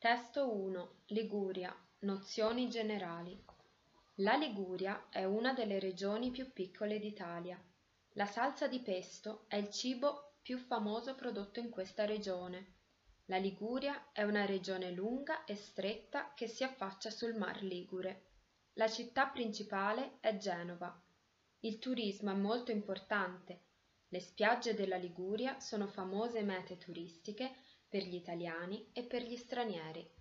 Testo 1 Liguria Nozioni generali La Liguria è una delle regioni più piccole d'Italia. La salsa di pesto è il cibo più famoso prodotto in questa regione. La Liguria è una regione lunga e stretta che si affaccia sul Mar Ligure. La città principale è Genova. Il turismo è molto importante. Le spiagge della Liguria sono famose mete turistiche per gli italiani e per gli stranieri.